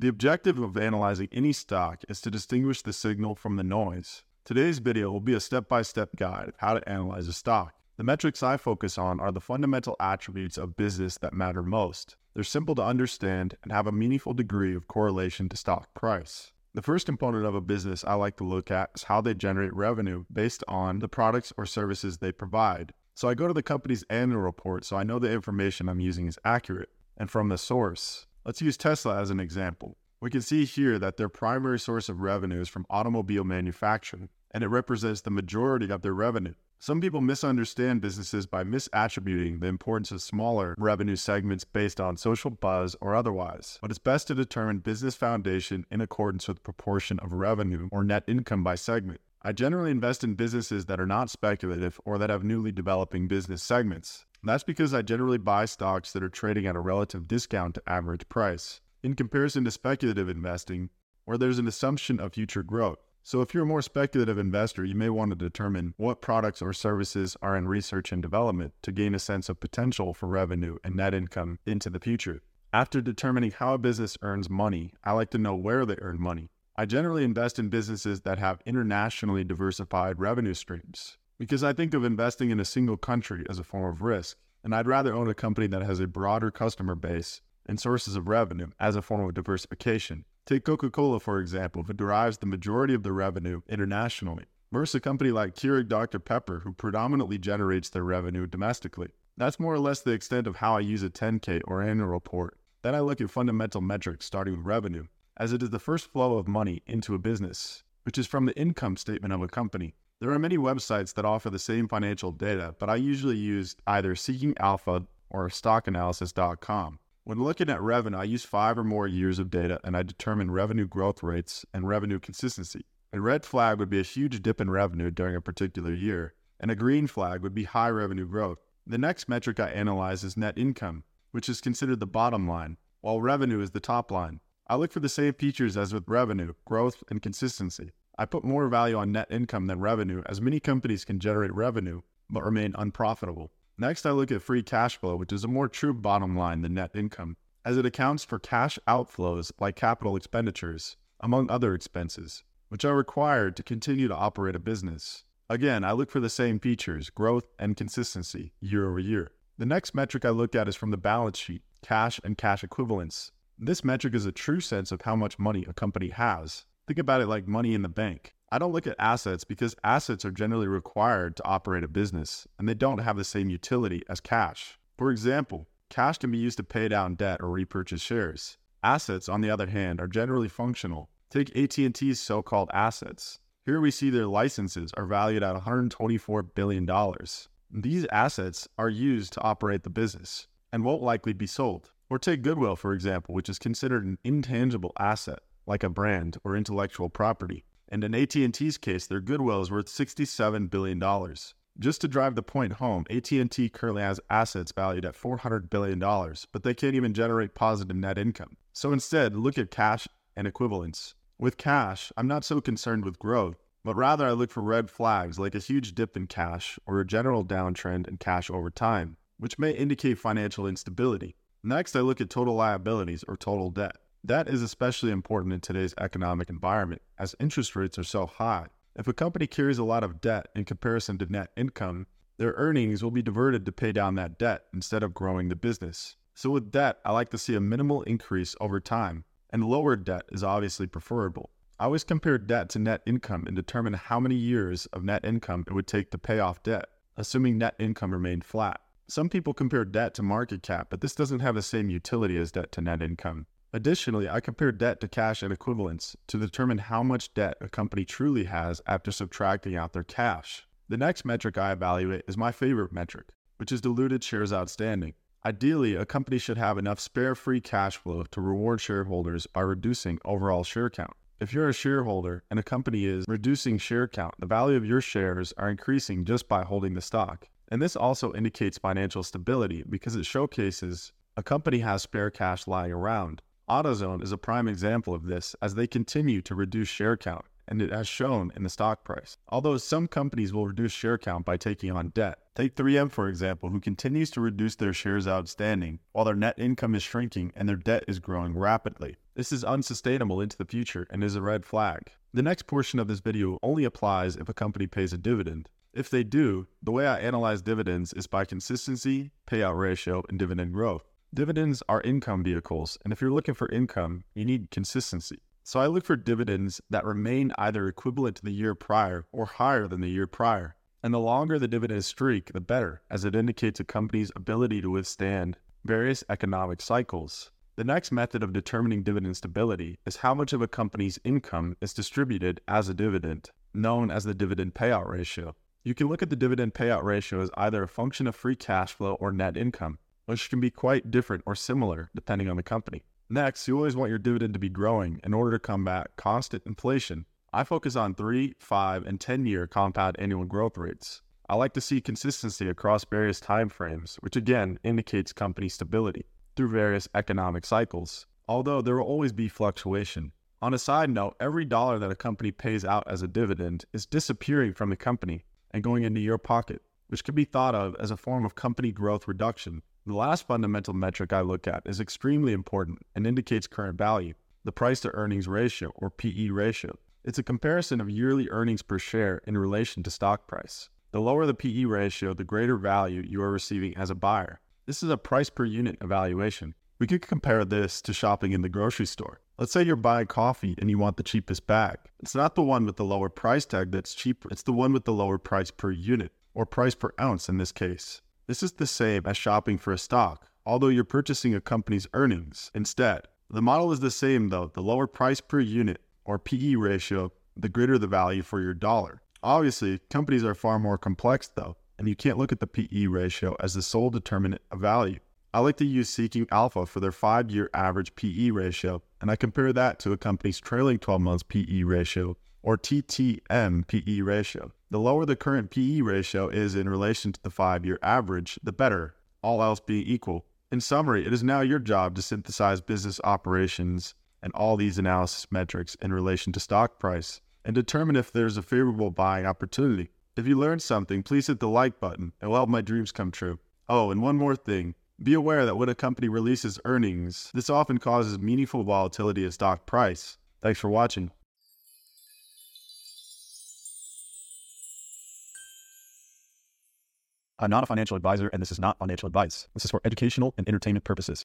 The objective of analyzing any stock is to distinguish the signal from the noise. Today's video will be a step by step guide of how to analyze a stock. The metrics I focus on are the fundamental attributes of business that matter most. They're simple to understand and have a meaningful degree of correlation to stock price. The first component of a business I like to look at is how they generate revenue based on the products or services they provide. So I go to the company's annual report so I know the information I'm using is accurate and from the source. Let's use Tesla as an example. We can see here that their primary source of revenue is from automobile manufacturing, and it represents the majority of their revenue. Some people misunderstand businesses by misattributing the importance of smaller revenue segments based on social buzz or otherwise, but it's best to determine business foundation in accordance with proportion of revenue or net income by segment. I generally invest in businesses that are not speculative or that have newly developing business segments. That's because I generally buy stocks that are trading at a relative discount to average price, in comparison to speculative investing, where there's an assumption of future growth. So, if you're a more speculative investor, you may want to determine what products or services are in research and development to gain a sense of potential for revenue and net income into the future. After determining how a business earns money, I like to know where they earn money. I generally invest in businesses that have internationally diversified revenue streams because I think of investing in a single country as a form of risk, and I'd rather own a company that has a broader customer base and sources of revenue as a form of diversification. Take Coca Cola, for example, who derives the majority of the revenue internationally, versus a company like Keurig Dr. Pepper, who predominantly generates their revenue domestically. That's more or less the extent of how I use a 10K or annual report. Then I look at fundamental metrics starting with revenue, as it is the first flow of money into a business, which is from the income statement of a company. There are many websites that offer the same financial data, but I usually use either Seeking Alpha or StockAnalysis.com. When looking at revenue, I use five or more years of data and I determine revenue growth rates and revenue consistency. A red flag would be a huge dip in revenue during a particular year, and a green flag would be high revenue growth. The next metric I analyze is net income, which is considered the bottom line, while revenue is the top line. I look for the same features as with revenue, growth, and consistency. I put more value on net income than revenue, as many companies can generate revenue but remain unprofitable. Next, I look at free cash flow, which is a more true bottom line than net income, as it accounts for cash outflows like capital expenditures, among other expenses, which are required to continue to operate a business. Again, I look for the same features, growth and consistency, year over year. The next metric I look at is from the balance sheet, cash and cash equivalents. This metric is a true sense of how much money a company has. Think about it like money in the bank. I don't look at assets because assets are generally required to operate a business and they don't have the same utility as cash. For example, cash can be used to pay down debt or repurchase shares. Assets, on the other hand, are generally functional. Take AT&T's so-called assets. Here we see their licenses are valued at $124 billion. These assets are used to operate the business and won't likely be sold. Or take Goodwill, for example, which is considered an intangible asset like a brand or intellectual property. And in AT&T's case, their goodwill is worth $67 billion. Just to drive the point home, AT&T currently has assets valued at $400 billion, but they can't even generate positive net income. So instead, look at cash and equivalents. With cash, I'm not so concerned with growth, but rather I look for red flags like a huge dip in cash or a general downtrend in cash over time, which may indicate financial instability. Next, I look at total liabilities or total debt. That is especially important in today's economic environment as interest rates are so high. If a company carries a lot of debt in comparison to net income, their earnings will be diverted to pay down that debt instead of growing the business. So with debt, I like to see a minimal increase over time, and lower debt is obviously preferable. I always compare debt to net income and determine how many years of net income it would take to pay off debt, assuming net income remained flat. Some people compare debt to market cap, but this doesn't have the same utility as debt to net income. Additionally, I compare debt to cash and equivalents to determine how much debt a company truly has after subtracting out their cash. The next metric I evaluate is my favorite metric, which is diluted shares outstanding. Ideally, a company should have enough spare free cash flow to reward shareholders by reducing overall share count. If you're a shareholder and a company is reducing share count, the value of your shares are increasing just by holding the stock. And this also indicates financial stability because it showcases a company has spare cash lying around. AutoZone is a prime example of this as they continue to reduce share count, and it has shown in the stock price. Although some companies will reduce share count by taking on debt. Take 3M, for example, who continues to reduce their shares outstanding while their net income is shrinking and their debt is growing rapidly. This is unsustainable into the future and is a red flag. The next portion of this video only applies if a company pays a dividend. If they do, the way I analyze dividends is by consistency, payout ratio, and dividend growth. Dividends are income vehicles, and if you're looking for income, you need consistency. So I look for dividends that remain either equivalent to the year prior or higher than the year prior. And the longer the dividend streak, the better, as it indicates a company's ability to withstand various economic cycles. The next method of determining dividend stability is how much of a company's income is distributed as a dividend, known as the dividend payout ratio. You can look at the dividend payout ratio as either a function of free cash flow or net income, which can be quite different or similar depending on the company. Next, you always want your dividend to be growing in order to combat constant inflation. I focus on 3, 5, and 10 year compound annual growth rates. I like to see consistency across various time frames, which again indicates company stability through various economic cycles, although there will always be fluctuation. On a side note, every dollar that a company pays out as a dividend is disappearing from the company and going into your pocket, which can be thought of as a form of company growth reduction. The last fundamental metric I look at is extremely important and indicates current value, the price to earnings ratio or PE ratio. It's a comparison of yearly earnings per share in relation to stock price. The lower the PE ratio, the greater value you are receiving as a buyer. This is a price per unit evaluation. We could compare this to shopping in the grocery store. Let's say you're buying coffee and you want the cheapest bag. It's not the one with the lower price tag that's cheaper, it's the one with the lower price per unit, or price per ounce in this case. This is the same as shopping for a stock, although you're purchasing a company's earnings instead. The model is the same though, the lower price per unit, or PE ratio, the greater the value for your dollar. Obviously, companies are far more complex though, and you can't look at the PE ratio as the sole determinant of value. I like to use Seeking Alpha for their five year average PE ratio, and I compare that to a company's trailing 12 months PE ratio, or TTM PE ratio. The lower the current PE ratio is in relation to the five year average, the better, all else being equal. In summary, it is now your job to synthesize business operations and all these analysis metrics in relation to stock price and determine if there's a favorable buying opportunity. If you learned something, please hit the like button. It will help my dreams come true. Oh, and one more thing be aware that when a company releases earnings, this often causes meaningful volatility in stock price. Thanks for watching. I'm not a financial advisor, and this is not financial advice. This is for educational and entertainment purposes.